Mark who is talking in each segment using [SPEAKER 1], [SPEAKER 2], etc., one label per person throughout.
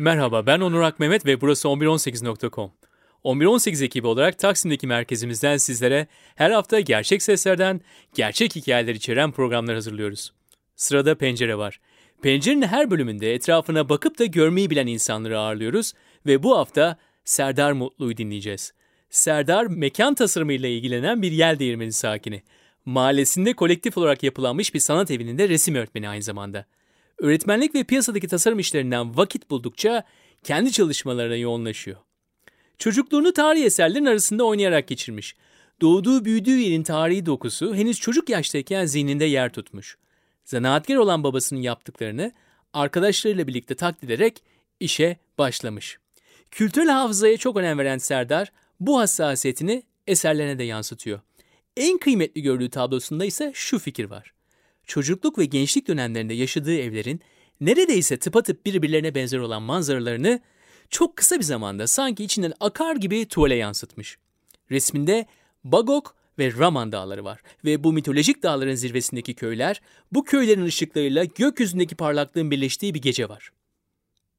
[SPEAKER 1] Merhaba ben Onur Akmehmet ve burası 1118.com. 1118 ekibi olarak Taksim'deki merkezimizden sizlere her hafta gerçek seslerden gerçek hikayeler içeren programlar hazırlıyoruz. Sırada pencere var. Pencerenin her bölümünde etrafına bakıp da görmeyi bilen insanları ağırlıyoruz ve bu hafta Serdar Mutlu'yu dinleyeceğiz. Serdar mekan tasarımıyla ilgilenen bir yel değirmeni sakini. Mahallesinde kolektif olarak yapılanmış bir sanat evinin de resim öğretmeni aynı zamanda. Öğretmenlik ve piyasadaki tasarım işlerinden vakit buldukça kendi çalışmalarına yoğunlaşıyor. Çocukluğunu tarihi eserlerin arasında oynayarak geçirmiş. Doğduğu büyüdüğü yerin tarihi dokusu henüz çocuk yaştayken zihninde yer tutmuş. Zanaatkar olan babasının yaptıklarını arkadaşlarıyla birlikte taklit ederek işe başlamış. Kültürel hafızaya çok önem veren Serdar bu hassasiyetini eserlerine de yansıtıyor. En kıymetli gördüğü tablosunda ise şu fikir var. Çocukluk ve gençlik dönemlerinde yaşadığı evlerin neredeyse tıpatıp birbirlerine benzer olan manzaralarını çok kısa bir zamanda sanki içinden akar gibi tuvale yansıtmış. Resminde Bagok ve Raman dağları var ve bu mitolojik dağların zirvesindeki köyler bu köylerin ışıklarıyla gökyüzündeki parlaklığın birleştiği bir gece var.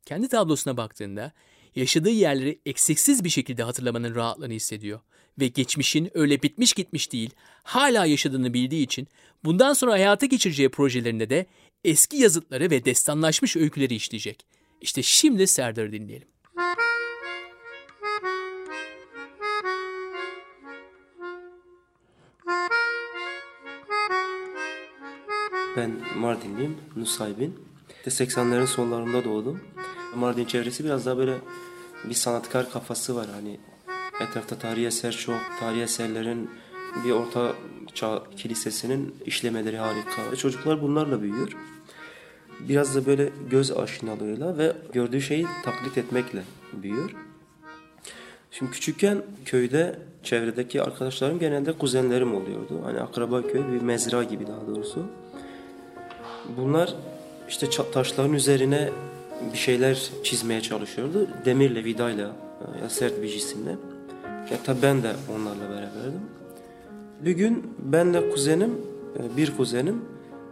[SPEAKER 1] Kendi tablosuna baktığında yaşadığı yerleri eksiksiz bir şekilde hatırlamanın rahatlığını hissediyor ve geçmişin öyle bitmiş gitmiş değil, hala yaşadığını bildiği için bundan sonra hayata geçireceği projelerinde de eski yazıtları ve destanlaşmış öyküleri işleyecek. İşte şimdi Serdar'ı dinleyelim.
[SPEAKER 2] Ben Mardinliyim, Nusaybin. İşte 80'lerin sonlarında doğdum. Mardin çevresi biraz daha böyle bir sanatkar kafası var. Hani etrafta tarihi eser çok, tarihi eserlerin bir orta çağ kilisesinin işlemeleri harika. Çocuklar bunlarla büyüyor. Biraz da böyle göz aşinalığıyla ve gördüğü şeyi taklit etmekle büyüyor. Şimdi küçükken köyde çevredeki arkadaşlarım genelde kuzenlerim oluyordu. Hani akraba köy bir mezra gibi daha doğrusu. Bunlar işte taşların üzerine bir şeyler çizmeye çalışıyordu. Demirle, vidayla ya sert bir cisimle. Ya tabii ben de onlarla beraberdim. Bir gün benle kuzenim, e, bir kuzenim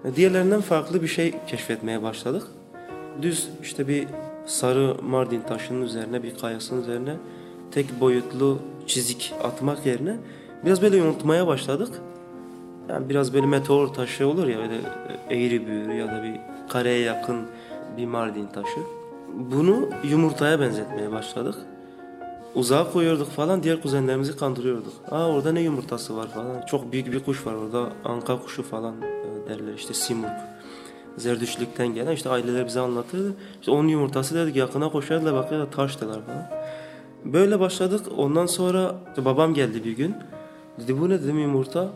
[SPEAKER 2] e, diğerlerinden farklı bir şey keşfetmeye başladık. Düz işte bir sarı Mardin taşının üzerine, bir kayasının üzerine tek boyutlu çizik atmak yerine biraz böyle yontmaya başladık. Yani biraz böyle meteor taşı olur ya böyle eğri büğrü ya da bir kareye yakın bir Mardin taşı. Bunu yumurtaya benzetmeye başladık. Uzağa koyuyorduk falan diğer kuzenlerimizi kandırıyorduk. Aa orada ne yumurtası var falan. Çok büyük bir kuş var orada anka kuşu falan e, derler işte simurg. Zerdüşlükten gelen işte aileler bize anlatırdı. İşte onun yumurtası dedik yakına koşardılar bakıyorlar taştılar falan. Böyle başladık. Ondan sonra işte babam geldi bir gün. Dedi bu ne dedim yumurta.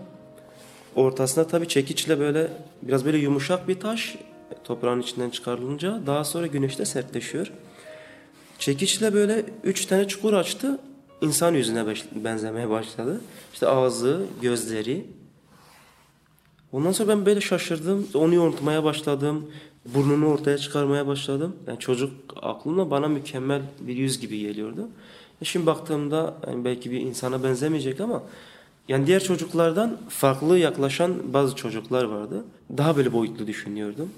[SPEAKER 2] Ortasına tabii çekiçle böyle biraz böyle yumuşak bir taş toprağın içinden çıkarılınca daha sonra güneşte sertleşiyor. Çekiçle böyle üç tane çukur açtı. İnsan yüzüne benzemeye başladı. İşte ağzı, gözleri. Ondan sonra ben böyle şaşırdım. Onu yontmaya başladım. Burnunu ortaya çıkarmaya başladım. Yani çocuk aklımda bana mükemmel bir yüz gibi geliyordu. E şimdi baktığımda yani belki bir insana benzemeyecek ama yani diğer çocuklardan farklı yaklaşan bazı çocuklar vardı. Daha böyle boyutlu düşünüyordum.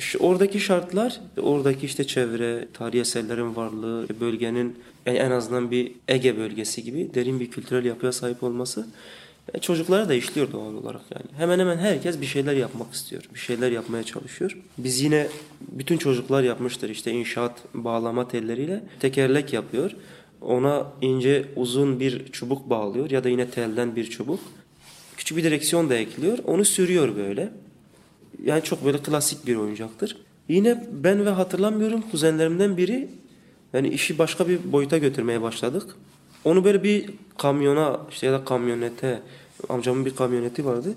[SPEAKER 2] İşte oradaki şartlar, oradaki işte çevre, tarihi eserlerin varlığı, bölgenin yani en azından bir Ege bölgesi gibi derin bir kültürel yapıya sahip olması yani çocuklara da işliyor doğal olarak yani. Hemen hemen herkes bir şeyler yapmak istiyor. Bir şeyler yapmaya çalışıyor. Biz yine bütün çocuklar yapmıştır işte inşaat bağlama telleriyle tekerlek yapıyor. Ona ince uzun bir çubuk bağlıyor ya da yine telden bir çubuk. Küçük bir direksiyon da ekliyor. Onu sürüyor böyle. Yani çok böyle klasik bir oyuncaktır. Yine ben ve hatırlamıyorum kuzenlerimden biri yani işi başka bir boyuta götürmeye başladık. Onu böyle bir kamyona işte ya da kamyonete amcamın bir kamyoneti vardı.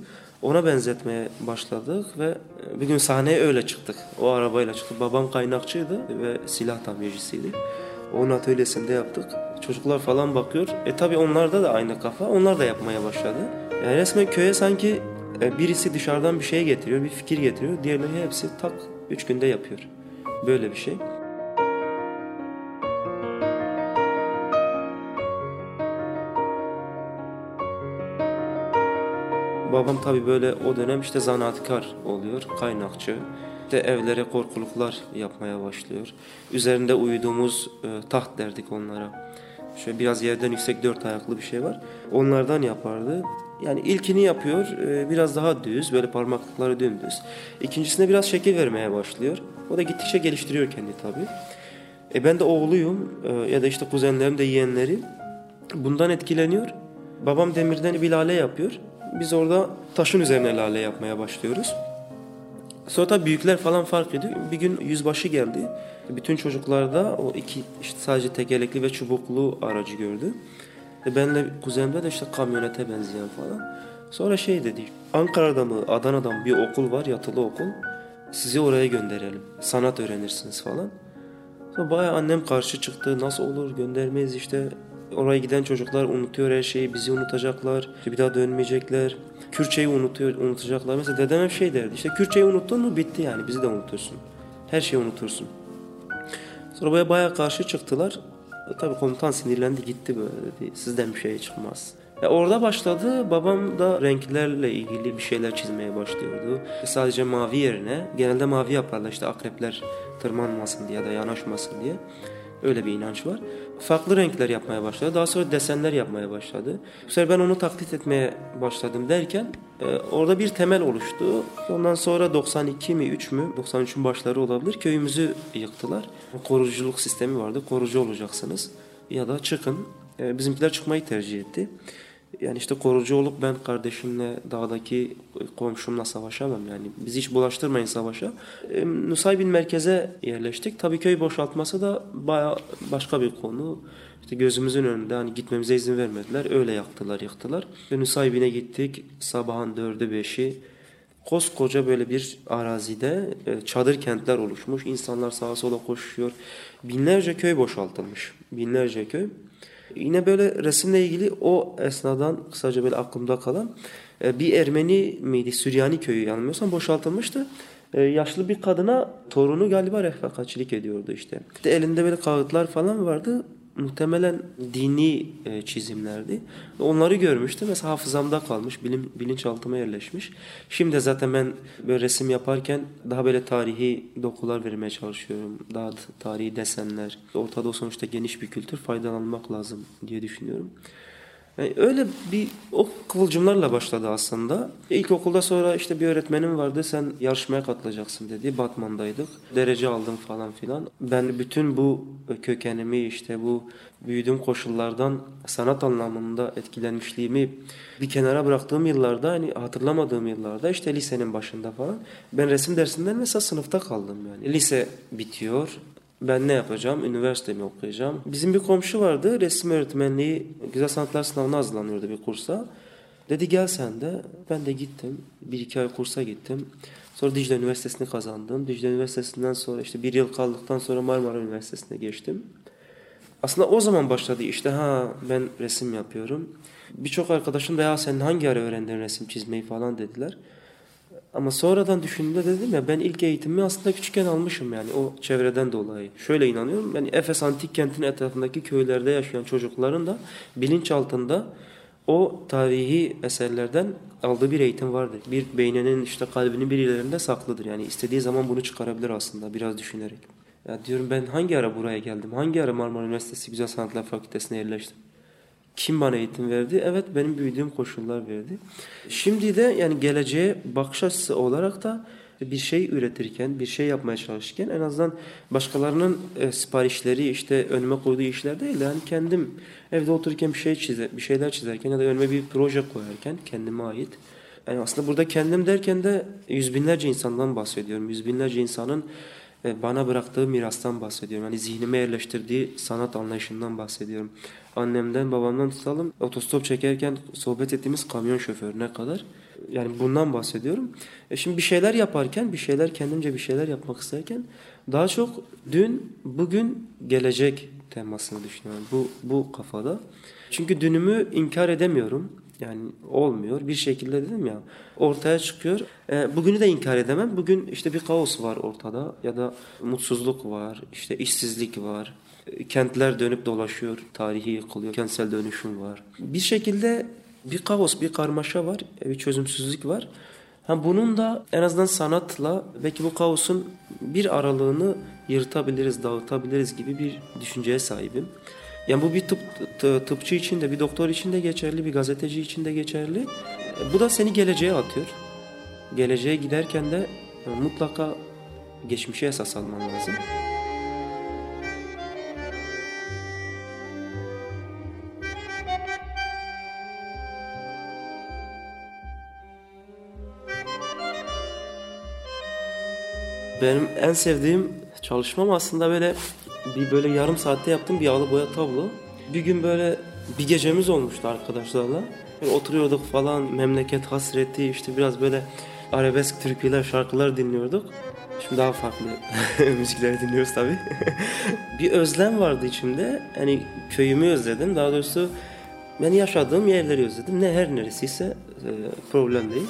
[SPEAKER 2] Ona benzetmeye başladık ve bir gün sahneye öyle çıktık. O arabayla çıktık. Babam kaynakçıydı ve silah tamircisiydi. Onun atölyesinde yaptık. Çocuklar falan bakıyor. E tabi onlarda da aynı kafa. Onlar da yapmaya başladı. Yani resmen köye sanki birisi dışarıdan bir şey getiriyor, bir fikir getiriyor. Diğerleri hepsi tak üç günde yapıyor. Böyle bir şey. Babam tabi böyle o dönem işte zanaatkar oluyor, kaynakçı. işte evlere korkuluklar yapmaya başlıyor. Üzerinde uyuduğumuz e, taht derdik onlara. Şöyle biraz yerden yüksek dört ayaklı bir şey var. Onlardan yapardı. Yani ilkini yapıyor e, biraz daha düz böyle parmaklıkları dümdüz. İkincisine biraz şekil vermeye başlıyor. O da gittikçe geliştiriyor kendi tabii. E ben de oğluyum e, ya da işte kuzenlerim de yeğenleri bundan etkileniyor. Babam demirden bir lale yapıyor. Biz orada taşın üzerine lale yapmaya başlıyoruz. Sonra tabii büyükler falan fark ediyor. Bir gün yüzbaşı geldi. Bütün çocuklarda o iki işte sadece tekerlekli ve çubuklu aracı gördü. Ve benle kuzenimde de işte kamyonete benzeyen falan. Sonra şey dedi. Ankara'da mı Adana'da mı bir okul var yatılı okul. Sizi oraya gönderelim. Sanat öğrenirsiniz falan. Sonra bayağı annem karşı çıktı. Nasıl olur göndermeyiz işte. Oraya giden çocuklar unutuyor her şeyi. Bizi unutacaklar. Bir daha dönmeyecekler. Kürtçeyi unutuyor, unutacaklar. Mesela dedem hep şey derdi. İşte Kürtçeyi unuttun mu bitti yani. Bizi de unutursun. Her şeyi unutursun. Sonra baya bayağı karşı çıktılar. Tabii komutan sinirlendi gitti böyle dedi. Sizden bir şey çıkmaz. E orada başladı. Babam da renklerle ilgili bir şeyler çizmeye başlıyordu. Sadece mavi yerine genelde mavi yaparlar işte akrepler tırmanmasın diye ya da yanaşmasın diye. Öyle bir inanç var. Farklı renkler yapmaya başladı. Daha sonra desenler yapmaya başladı. Bu sefer ben onu taklit etmeye başladım derken e, orada bir temel oluştu. Ondan sonra 92 mi 3 mü 93'ün başları olabilir. Köyümüzü yıktılar. Koruculuk sistemi vardı. Korucu olacaksınız ya da çıkın. E, bizimkiler çıkmayı tercih etti. Yani işte korucu olup ben kardeşimle dağdaki komşumla savaşamam yani. Bizi hiç bulaştırmayın savaşa. E, Nusaybin merkeze yerleştik. Tabii köy boşaltması da baya başka bir konu. İşte gözümüzün önünde hani gitmemize izin vermediler. Öyle yaktılar, yıktılar. Ve Nusaybin'e gittik. Sabahın dördü beşi. Koskoca böyle bir arazide e, çadır kentler oluşmuş. İnsanlar sağa sola koşuyor. Binlerce köy boşaltılmış. Binlerce köy. Yine böyle resimle ilgili o esnadan kısaca böyle aklımda kalan e, bir Ermeni miydi Süryani köyü yanılmıyorsam boşaltılmıştı. E, yaşlı bir kadına torunu galiba refakatçilik ediyordu işte. işte. Elinde böyle kağıtlar falan vardı muhtemelen dini e, çizimlerdi. Onları görmüştüm. Mesela hafızamda kalmış, bilim, bilinçaltıma yerleşmiş. Şimdi zaten ben böyle resim yaparken daha böyle tarihi dokular vermeye çalışıyorum. Daha tarihi desenler. Ortada sonuçta geniş bir kültür faydalanmak lazım diye düşünüyorum. Yani öyle bir o kıvılcımlarla başladı aslında. İlk okulda sonra işte bir öğretmenim vardı sen yarışmaya katılacaksın dedi. Batman'daydık. Derece aldım falan filan. Ben bütün bu kökenimi işte bu büyüdüğüm koşullardan sanat anlamında etkilenmişliğimi bir kenara bıraktığım yıllarda hani hatırlamadığım yıllarda işte lisenin başında falan ben resim dersinden mesela sınıfta kaldım yani. Lise bitiyor ben ne yapacağım? Üniversite mi okuyacağım? Bizim bir komşu vardı. Resim öğretmenliği güzel sanatlar sınavına hazırlanıyordu bir kursa. Dedi gel sen de. Ben de gittim. Bir iki ay kursa gittim. Sonra Dicle Üniversitesi'ni kazandım. Dicle Üniversitesi'nden sonra işte bir yıl kaldıktan sonra Marmara Üniversitesi'ne geçtim. Aslında o zaman başladı işte ha ben resim yapıyorum. Birçok arkadaşım da ya sen hangi ara öğrendin resim çizmeyi falan dediler. Ama sonradan düşündüğümde dedim ya ben ilk eğitimimi aslında küçükken almışım yani o çevreden dolayı. Şöyle inanıyorum yani Efes antik kentinin etrafındaki köylerde yaşayan çocukların da bilinç altında o tarihi eserlerden aldığı bir eğitim vardır. Bir beyninin işte kalbinin bir yerlerinde saklıdır. Yani istediği zaman bunu çıkarabilir aslında biraz düşünerek. Ya diyorum ben hangi ara buraya geldim? Hangi ara Marmara Üniversitesi Güzel Sanatlar Fakültesine yerleştim? Kim bana eğitim verdi? Evet benim büyüdüğüm koşullar verdi. Şimdi de yani geleceğe bakış açısı olarak da bir şey üretirken, bir şey yapmaya çalışırken en azından başkalarının e, siparişleri işte önüme koyduğu işler değil de yani kendim evde otururken bir şey çizer, bir şeyler çizerken ya da önüme bir proje koyarken kendime ait. Yani aslında burada kendim derken de yüz binlerce insandan bahsediyorum. Yüz binlerce insanın bana bıraktığı mirastan bahsediyorum. Yani zihnime yerleştirdiği sanat anlayışından bahsediyorum. Annemden babamdan tutalım otostop çekerken sohbet ettiğimiz kamyon şoförüne kadar. Yani bundan bahsediyorum. E şimdi bir şeyler yaparken, bir şeyler kendimce bir şeyler yapmak isterken daha çok dün, bugün, gelecek temasını düşünüyorum. Bu, bu kafada. Çünkü dünümü inkar edemiyorum. Yani olmuyor. Bir şekilde dedim ya ortaya çıkıyor. E, bugünü de inkar edemem. Bugün işte bir kaos var ortada ya da mutsuzluk var, işte işsizlik var. E, kentler dönüp dolaşıyor, tarihi yıkılıyor, kentsel dönüşüm var. Bir şekilde bir kaos, bir karmaşa var, bir çözümsüzlük var. Ha bunun da en azından sanatla belki bu kaosun bir aralığını yırtabiliriz, dağıtabiliriz gibi bir düşünceye sahibim. Yani bu bir tıp, tıpçı için de bir doktor için de geçerli, bir gazeteci için de geçerli. Bu da seni geleceğe atıyor. Geleceğe giderken de mutlaka geçmişe esas alman lazım. Benim en sevdiğim çalışmam aslında böyle bir böyle yarım saatte yaptığım bir yağlı boya tablo. Bir gün böyle bir gecemiz olmuştu arkadaşlarla. Böyle oturuyorduk falan memleket hasreti işte biraz böyle arabesk türküler şarkılar dinliyorduk. Şimdi daha farklı müzikleri dinliyoruz tabi. bir özlem vardı içimde. Hani köyümü özledim. Daha doğrusu ben yaşadığım yerleri özledim. Ne her neresiyse e, problem değil.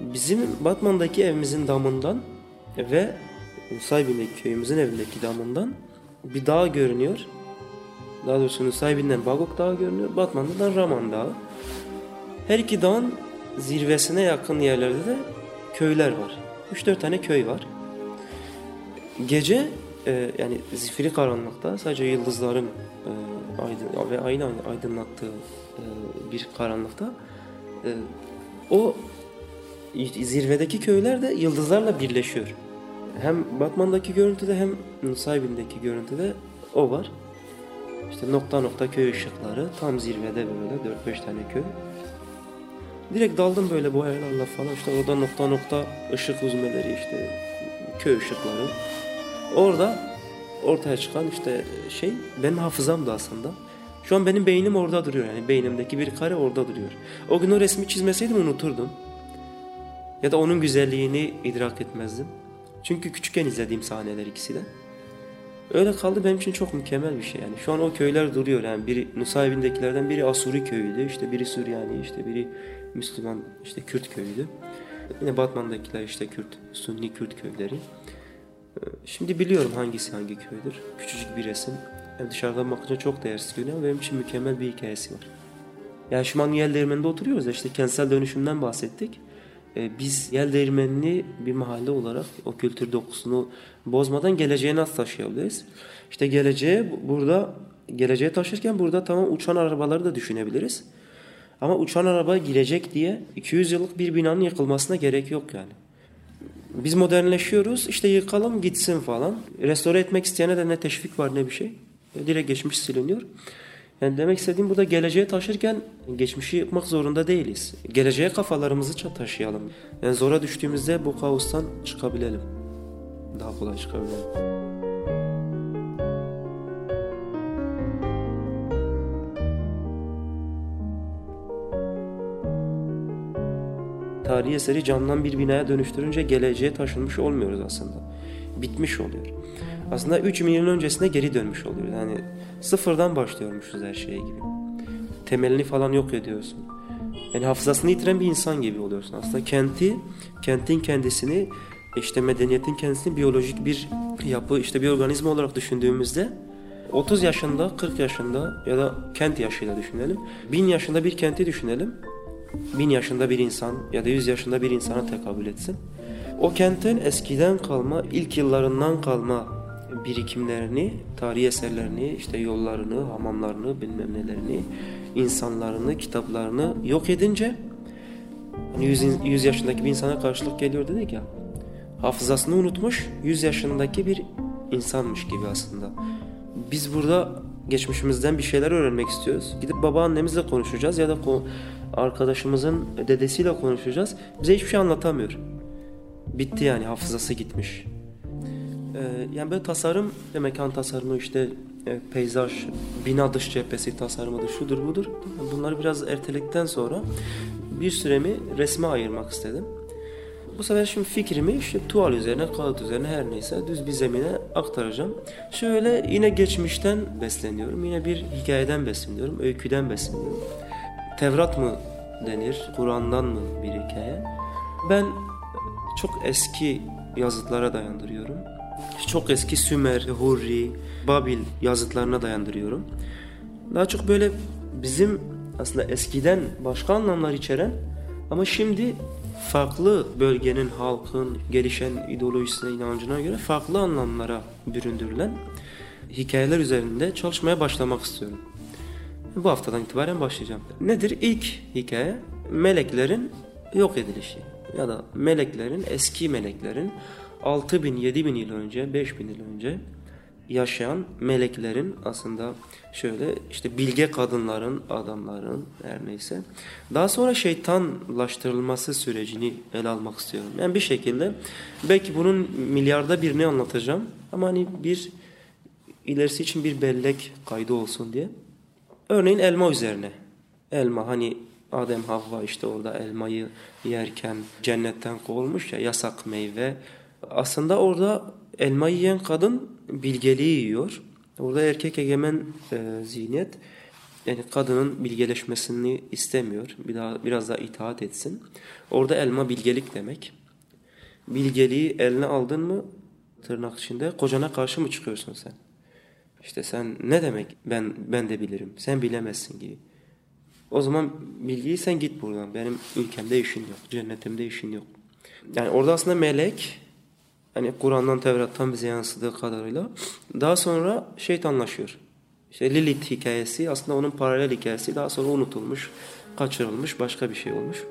[SPEAKER 2] Bizim Batman'daki evimizin damından ve Nusaybin'deki köyümüzün evindeki damından bir dağ görünüyor. Daha doğrusu Nusaybin'den Bagok Dağı görünüyor. Batman'dan Raman Dağı. Her iki dağın zirvesine yakın yerlerde de köyler var. 3-4 tane köy var. Gece e, yani zifiri karanlıkta sadece yıldızların e, aydın, ve ayın aydınlattığı e, bir karanlıkta e, o zirvedeki köyler de yıldızlarla birleşiyor. Hem Batman'daki görüntüde hem Nusaybin'deki görüntüde o var. İşte nokta nokta köy ışıkları tam zirvede böyle 4-5 tane köy. Direkt daldım böyle bu boyalarla falan işte orada nokta nokta ışık uzmeleri işte köy ışıkları. Orada ortaya çıkan işte şey benim hafızam da aslında. Şu an benim beynim orada duruyor yani beynimdeki bir kare orada duruyor. O gün o resmi çizmeseydim unuturdum. Ya da onun güzelliğini idrak etmezdim. Çünkü küçükken izlediğim sahneler ikisi de. Öyle kaldı benim için çok mükemmel bir şey yani. Şu an o köyler duruyor yani. Biri Nusaybin'dekilerden biri Asuri köyüydü. işte biri Süryani, işte biri Müslüman, işte Kürt köyüydü. Yine Batman'dakiler işte Kürt, Sunni Kürt köyleri. Ee, şimdi biliyorum hangisi hangi köydür. Küçücük bir resim. Yani dışarıdan bakınca çok değersiz görünüyor benim için mükemmel bir hikayesi var. Yani şu an Yel Değirmeni'nde oturuyoruz ya işte kentsel dönüşümden bahsettik. Ee, biz Yel Değirmeni'ni bir mahalle olarak o kültür dokusunu bozmadan geleceğe nasıl taşıyabiliriz? İşte geleceğe burada geleceğe taşırken burada tamam uçan arabaları da düşünebiliriz. Ama uçan araba girecek diye 200 yıllık bir binanın yıkılmasına gerek yok yani. Biz modernleşiyoruz işte yıkalım gitsin falan. Restore etmek isteyene de ne teşvik var ne bir şey. Direkt geçmiş siliniyor. Yani demek istediğim burada geleceğe taşırken geçmişi yıkmak zorunda değiliz. Geleceğe kafalarımızı taşıyalım. Yani zora düştüğümüzde bu kaostan çıkabilelim. Daha kolay çıkabilelim. tarihi eseri camdan bir binaya dönüştürünce geleceğe taşınmış olmuyoruz aslında. Bitmiş oluyor. Aslında 3 milyon öncesine geri dönmüş oluyor. Yani sıfırdan başlıyormuşuz her şeye gibi. Temelini falan yok ediyorsun. Yani hafızasını yitiren bir insan gibi oluyorsun. Aslında kenti, kentin kendisini, işte medeniyetin kendisini biyolojik bir yapı, işte bir organizma olarak düşündüğümüzde 30 yaşında, 40 yaşında ya da kent yaşıyla düşünelim. 1000 yaşında bir kenti düşünelim bin yaşında bir insan ya da yüz yaşında bir insana tekabül etsin. O kentin eskiden kalma, ilk yıllarından kalma birikimlerini, tarihi eserlerini, işte yollarını, hamamlarını, bilmem nelerini, insanlarını, kitaplarını yok edince hani 100, 100 yaşındaki bir insana karşılık geliyor dedik ya. Hafızasını unutmuş, 100 yaşındaki bir insanmış gibi aslında. Biz burada geçmişimizden bir şeyler öğrenmek istiyoruz. Gidip babaannemizle konuşacağız ya da arkadaşımızın dedesiyle konuşacağız. Bize hiçbir şey anlatamıyor. Bitti yani hafızası gitmiş. Ee, yani böyle tasarım ve mekan tasarımı işte e, peyzaj, bina dış cephesi tasarımıdır, şudur budur. Bunları biraz erteledikten sonra bir süremi resme ayırmak istedim. Bu sefer şimdi fikrimi işte tuval üzerine, kağıt üzerine her neyse düz bir zemine aktaracağım. Şöyle yine geçmişten besleniyorum. Yine bir hikayeden besleniyorum, öyküden besleniyorum. Tevrat mı denir, Kur'an'dan mı bir hikaye? Ben çok eski yazıtlara dayandırıyorum. Çok eski Sümer, Hurri, Babil yazıtlarına dayandırıyorum. Daha çok böyle bizim aslında eskiden başka anlamlar içeren ama şimdi farklı bölgenin halkın gelişen ideolojisine inancına göre farklı anlamlara büründürülen hikayeler üzerinde çalışmaya başlamak istiyorum. Bu haftadan itibaren başlayacağım. Nedir? İlk hikaye meleklerin yok edilişi ya da meleklerin eski meleklerin 6000 7000 yıl önce 5000 yıl önce yaşayan meleklerin aslında şöyle işte bilge kadınların, adamların her neyse daha sonra şeytanlaştırılması sürecini ele almak istiyorum. Yani bir şekilde belki bunun milyarda birini anlatacağım ama hani bir ilerisi için bir bellek kaydı olsun diye. Örneğin elma üzerine. Elma hani Adem Havva işte orada elmayı yerken cennetten kovulmuş ya yasak meyve. Aslında orada elma yiyen kadın bilgeliği yiyor. Orada erkek egemen e, zihniyet yani kadının bilgeleşmesini istemiyor. Bir daha biraz daha itaat etsin. Orada elma bilgelik demek. Bilgeliği eline aldın mı tırnak içinde kocana karşı mı çıkıyorsun sen? İşte sen ne demek ben ben de bilirim. Sen bilemezsin gibi. O zaman bilgiyi sen git buradan. Benim ülkemde işin yok. Cennetimde işin yok. Yani orada aslında melek hani Kur'an'dan Tevrat'tan bize yansıdığı kadarıyla daha sonra şeytanlaşıyor. İşte Lilith hikayesi aslında onun paralel hikayesi daha sonra unutulmuş, kaçırılmış, başka bir şey olmuş.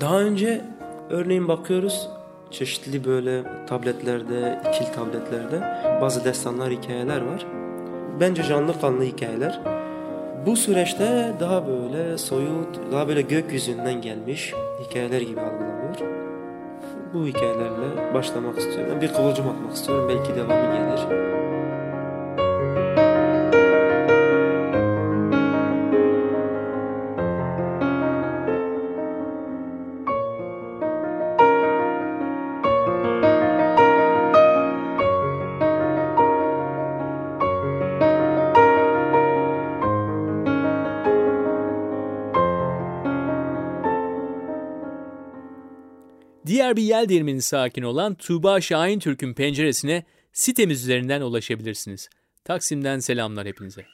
[SPEAKER 2] Daha önce örneğin bakıyoruz çeşitli böyle tabletlerde, kil tabletlerde bazı destanlar, hikayeler var. Bence canlı kanlı hikayeler. Bu süreçte daha böyle soyut, daha böyle gökyüzünden gelmiş hikayeler gibi algılanıyor bu hikayelerle başlamak istiyorum. Bir kıvılcım atmak istiyorum. Belki devamı gelir.
[SPEAKER 1] Diğer bir yel değirmeni sakin olan Tuğba Şahin Türk'ün penceresine sitemiz üzerinden ulaşabilirsiniz. Taksim'den selamlar hepinize.